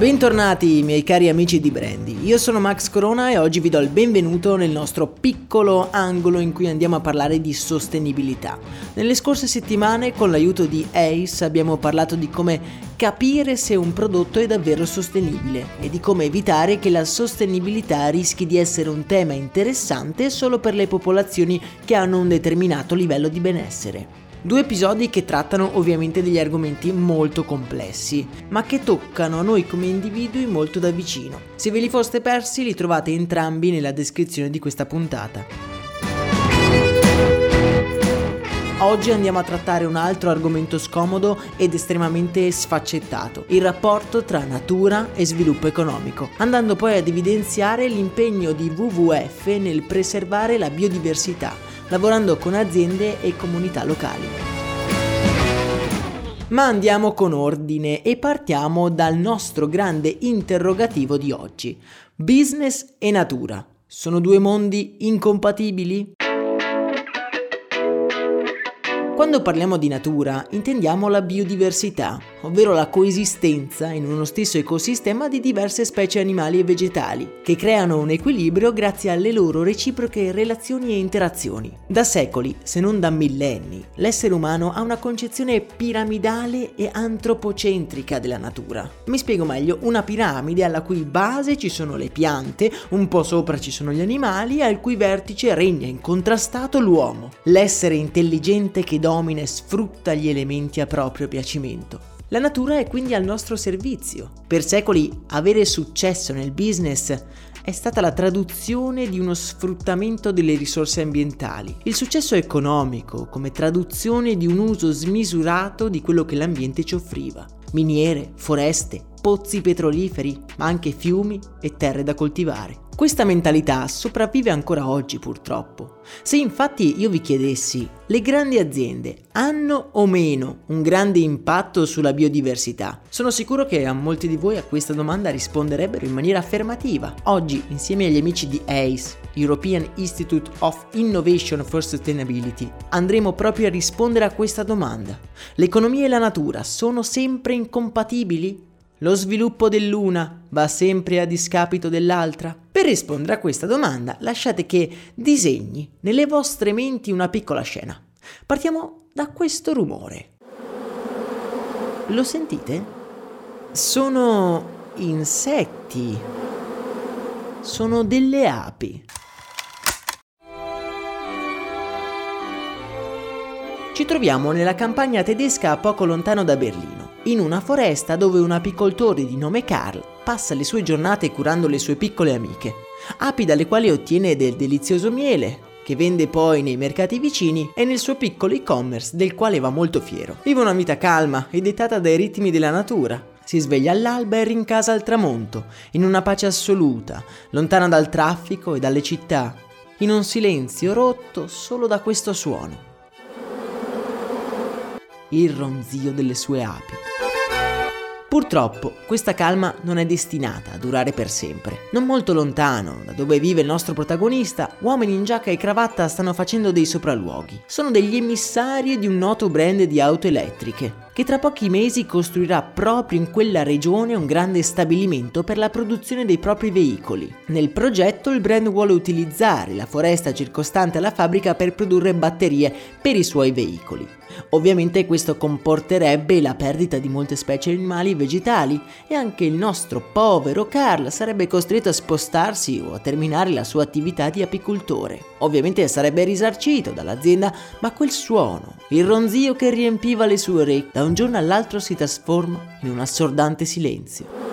Bentornati miei cari amici di Brandy, io sono Max Corona e oggi vi do il benvenuto nel nostro piccolo angolo in cui andiamo a parlare di sostenibilità. Nelle scorse settimane con l'aiuto di ACE abbiamo parlato di come capire se un prodotto è davvero sostenibile e di come evitare che la sostenibilità rischi di essere un tema interessante solo per le popolazioni che hanno un determinato livello di benessere. Due episodi che trattano ovviamente degli argomenti molto complessi, ma che toccano noi come individui molto da vicino. Se ve li foste persi li trovate entrambi nella descrizione di questa puntata. Oggi andiamo a trattare un altro argomento scomodo ed estremamente sfaccettato, il rapporto tra natura e sviluppo economico, andando poi ad evidenziare l'impegno di WWF nel preservare la biodiversità lavorando con aziende e comunità locali. Ma andiamo con ordine e partiamo dal nostro grande interrogativo di oggi. Business e natura sono due mondi incompatibili? Quando parliamo di natura intendiamo la biodiversità, ovvero la coesistenza in uno stesso ecosistema di diverse specie animali e vegetali, che creano un equilibrio grazie alle loro reciproche relazioni e interazioni. Da secoli, se non da millenni, l'essere umano ha una concezione piramidale e antropocentrica della natura. Mi spiego meglio, una piramide alla cui base ci sono le piante, un po' sopra ci sono gli animali e al cui vertice regna incontrastato l'uomo, l'essere intelligente che domina e sfrutta gli elementi a proprio piacimento. La natura è quindi al nostro servizio. Per secoli avere successo nel business è stata la traduzione di uno sfruttamento delle risorse ambientali. Il successo economico come traduzione di un uso smisurato di quello che l'ambiente ci offriva. Miniere, foreste, pozzi petroliferi, ma anche fiumi e terre da coltivare. Questa mentalità sopravvive ancora oggi purtroppo. Se infatti io vi chiedessi, le grandi aziende hanno o meno un grande impatto sulla biodiversità? Sono sicuro che a molti di voi a questa domanda risponderebbero in maniera affermativa. Oggi, insieme agli amici di ACE, European Institute of Innovation for Sustainability, andremo proprio a rispondere a questa domanda. L'economia e la natura sono sempre incompatibili? Lo sviluppo dell'una va sempre a discapito dell'altra? Per rispondere a questa domanda lasciate che disegni nelle vostre menti una piccola scena. Partiamo da questo rumore. Lo sentite? Sono insetti. Sono delle api. Ci troviamo nella campagna tedesca poco lontano da Berlino in una foresta dove un apicoltore di nome Carl passa le sue giornate curando le sue piccole amiche, api dalle quali ottiene del delizioso miele, che vende poi nei mercati vicini e nel suo piccolo e-commerce del quale va molto fiero. Vive una vita calma e dettata dai ritmi della natura. Si sveglia all'alba e rincasa al tramonto, in una pace assoluta, lontana dal traffico e dalle città, in un silenzio rotto solo da questo suono. Il ronzio delle sue api. Purtroppo questa calma non è destinata a durare per sempre. Non molto lontano da dove vive il nostro protagonista, uomini in giacca e cravatta stanno facendo dei sopralluoghi. Sono degli emissari di un noto brand di auto elettriche che tra pochi mesi costruirà proprio in quella regione un grande stabilimento per la produzione dei propri veicoli. Nel progetto il brand vuole utilizzare la foresta circostante alla fabbrica per produrre batterie per i suoi veicoli. Ovviamente questo comporterebbe la perdita di molte specie animali e vegetali e anche il nostro povero Carl sarebbe costretto a spostarsi o a terminare la sua attività di apicoltore. Ovviamente sarebbe risarcito dall'azienda, ma quel suono, il ronzio che riempiva le sue orecchie, da un giorno all'altro si trasforma in un assordante silenzio.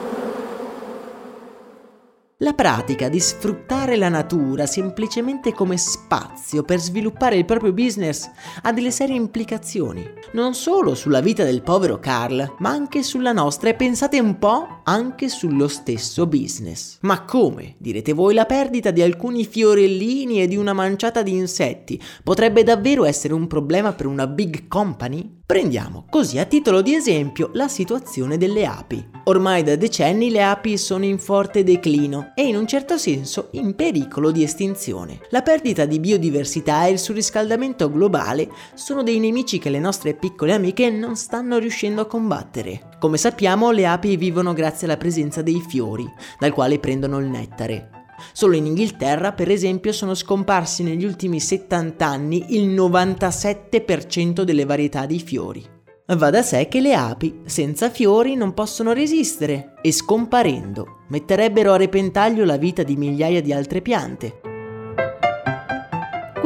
La pratica di sfruttare la natura semplicemente come spazio per sviluppare il proprio business ha delle serie implicazioni, non solo sulla vita del povero Carl, ma anche sulla nostra e pensate un po' anche sullo stesso business. Ma come, direte voi, la perdita di alcuni fiorellini e di una manciata di insetti potrebbe davvero essere un problema per una big company? Prendiamo così a titolo di esempio la situazione delle api. Ormai da decenni le api sono in forte declino e in un certo senso in pericolo di estinzione. La perdita di biodiversità e il surriscaldamento globale sono dei nemici che le nostre piccole amiche non stanno riuscendo a combattere. Come sappiamo le api vivono grazie alla presenza dei fiori, dal quale prendono il nettare. Solo in Inghilterra, per esempio, sono scomparsi negli ultimi 70 anni il 97% delle varietà di fiori. Va da sé che le api senza fiori non possono resistere e scomparendo metterebbero a repentaglio la vita di migliaia di altre piante.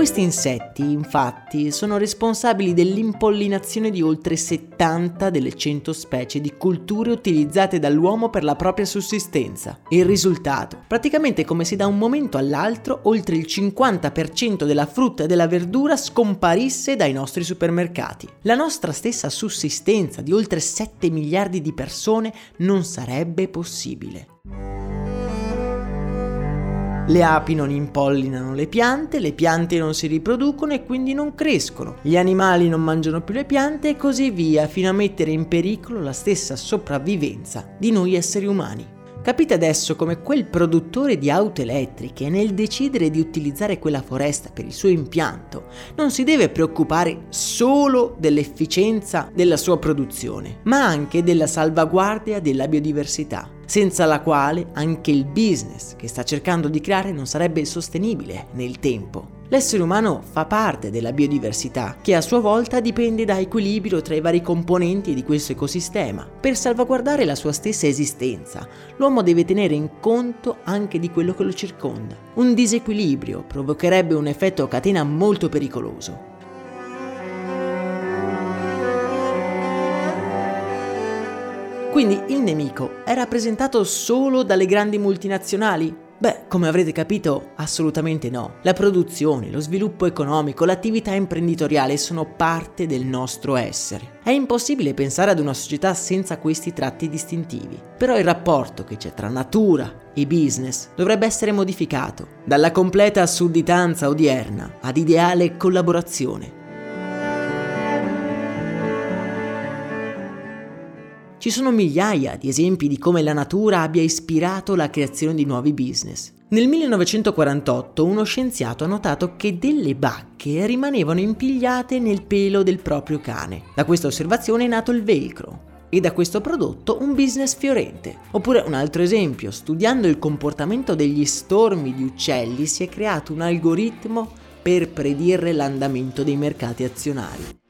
Questi insetti, infatti, sono responsabili dell'impollinazione di oltre 70 delle 100 specie di culture utilizzate dall'uomo per la propria sussistenza. Il risultato? Praticamente come se da un momento all'altro oltre il 50% della frutta e della verdura scomparisse dai nostri supermercati. La nostra stessa sussistenza di oltre 7 miliardi di persone non sarebbe possibile. Le api non impollinano le piante, le piante non si riproducono e quindi non crescono. Gli animali non mangiano più le piante e così via, fino a mettere in pericolo la stessa sopravvivenza di noi esseri umani. Capite adesso come quel produttore di auto elettriche nel decidere di utilizzare quella foresta per il suo impianto non si deve preoccupare solo dell'efficienza della sua produzione, ma anche della salvaguardia della biodiversità senza la quale anche il business che sta cercando di creare non sarebbe sostenibile nel tempo. L'essere umano fa parte della biodiversità, che a sua volta dipende da equilibrio tra i vari componenti di questo ecosistema. Per salvaguardare la sua stessa esistenza, l'uomo deve tenere in conto anche di quello che lo circonda. Un disequilibrio provocherebbe un effetto a catena molto pericoloso. Quindi il nemico è rappresentato solo dalle grandi multinazionali? Beh, come avrete capito, assolutamente no. La produzione, lo sviluppo economico, l'attività imprenditoriale sono parte del nostro essere. È impossibile pensare ad una società senza questi tratti distintivi. Però il rapporto che c'è tra natura e business dovrebbe essere modificato, dalla completa sudditanza odierna ad ideale collaborazione Ci sono migliaia di esempi di come la natura abbia ispirato la creazione di nuovi business. Nel 1948 uno scienziato ha notato che delle bacche rimanevano impigliate nel pelo del proprio cane. Da questa osservazione è nato il velcro, e da questo prodotto un business fiorente. Oppure un altro esempio, studiando il comportamento degli stormi di uccelli si è creato un algoritmo per predire l'andamento dei mercati azionari.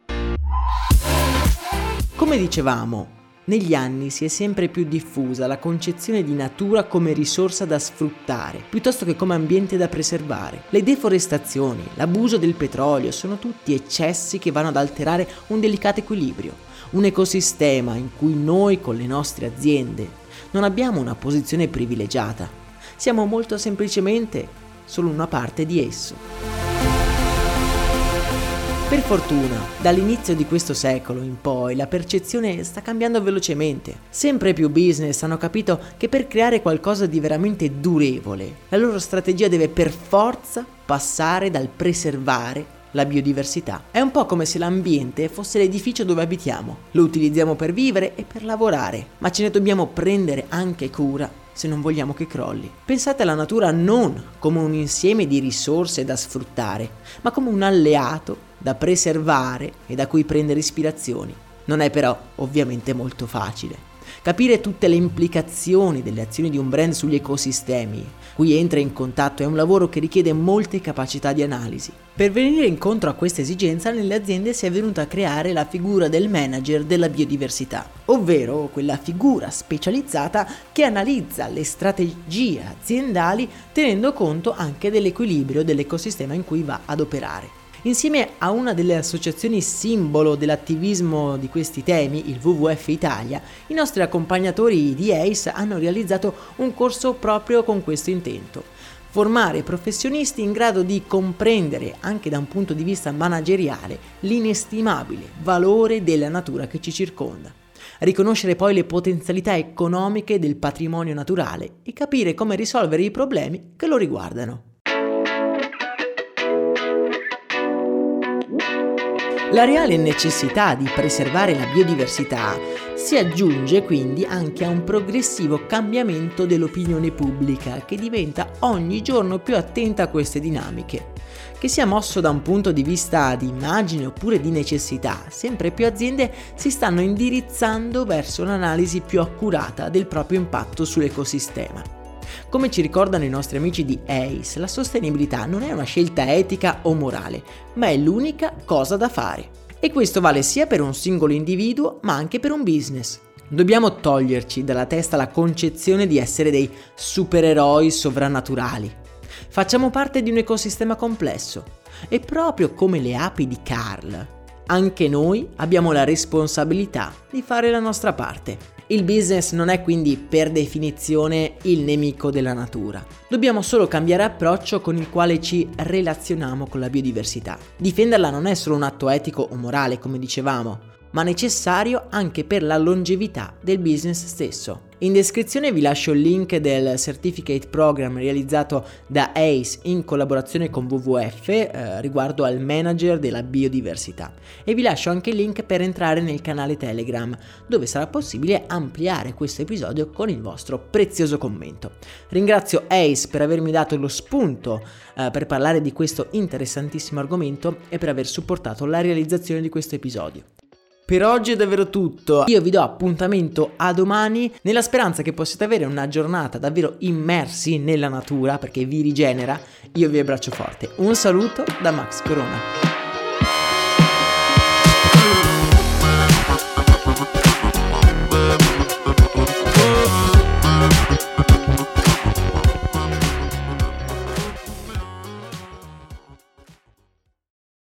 Come dicevamo, negli anni si è sempre più diffusa la concezione di natura come risorsa da sfruttare, piuttosto che come ambiente da preservare. Le deforestazioni, l'abuso del petrolio sono tutti eccessi che vanno ad alterare un delicato equilibrio, un ecosistema in cui noi con le nostre aziende non abbiamo una posizione privilegiata, siamo molto semplicemente solo una parte di esso. Per fortuna, dall'inizio di questo secolo in poi la percezione sta cambiando velocemente. Sempre più business hanno capito che per creare qualcosa di veramente durevole, la loro strategia deve per forza passare dal preservare la biodiversità. È un po' come se l'ambiente fosse l'edificio dove abitiamo. Lo utilizziamo per vivere e per lavorare, ma ce ne dobbiamo prendere anche cura se non vogliamo che crolli. Pensate alla natura non come un insieme di risorse da sfruttare, ma come un alleato da preservare e da cui prendere ispirazioni. Non è però ovviamente molto facile. Capire tutte le implicazioni delle azioni di un brand sugli ecosistemi, cui entra in contatto, è un lavoro che richiede molte capacità di analisi. Per venire incontro a questa esigenza, nelle aziende si è venuta a creare la figura del manager della biodiversità, ovvero quella figura specializzata che analizza le strategie aziendali tenendo conto anche dell'equilibrio dell'ecosistema in cui va ad operare. Insieme a una delle associazioni simbolo dell'attivismo di questi temi, il WWF Italia, i nostri accompagnatori di ACE hanno realizzato un corso proprio con questo intento. Formare professionisti in grado di comprendere, anche da un punto di vista manageriale, l'inestimabile valore della natura che ci circonda riconoscere poi le potenzialità economiche del patrimonio naturale e capire come risolvere i problemi che lo riguardano. La reale necessità di preservare la biodiversità si aggiunge quindi anche a un progressivo cambiamento dell'opinione pubblica che diventa ogni giorno più attenta a queste dinamiche. Che sia mosso da un punto di vista di immagine oppure di necessità, sempre più aziende si stanno indirizzando verso un'analisi più accurata del proprio impatto sull'ecosistema. Come ci ricordano i nostri amici di ACE, la sostenibilità non è una scelta etica o morale, ma è l'unica cosa da fare. E questo vale sia per un singolo individuo, ma anche per un business. Dobbiamo toglierci dalla testa la concezione di essere dei supereroi sovrannaturali. Facciamo parte di un ecosistema complesso e proprio come le api di Carl, anche noi abbiamo la responsabilità di fare la nostra parte. Il business non è quindi per definizione il nemico della natura. Dobbiamo solo cambiare approccio con il quale ci relazioniamo con la biodiversità. Difenderla non è solo un atto etico o morale, come dicevamo, ma necessario anche per la longevità del business stesso. In descrizione vi lascio il link del Certificate Program realizzato da ACE in collaborazione con WWF eh, riguardo al manager della biodiversità e vi lascio anche il link per entrare nel canale Telegram dove sarà possibile ampliare questo episodio con il vostro prezioso commento. Ringrazio ACE per avermi dato lo spunto eh, per parlare di questo interessantissimo argomento e per aver supportato la realizzazione di questo episodio. Per oggi è davvero tutto. Io vi do appuntamento a domani nella speranza che possiate avere una giornata davvero immersi nella natura perché vi rigenera. Io vi abbraccio forte. Un saluto da Max Corona.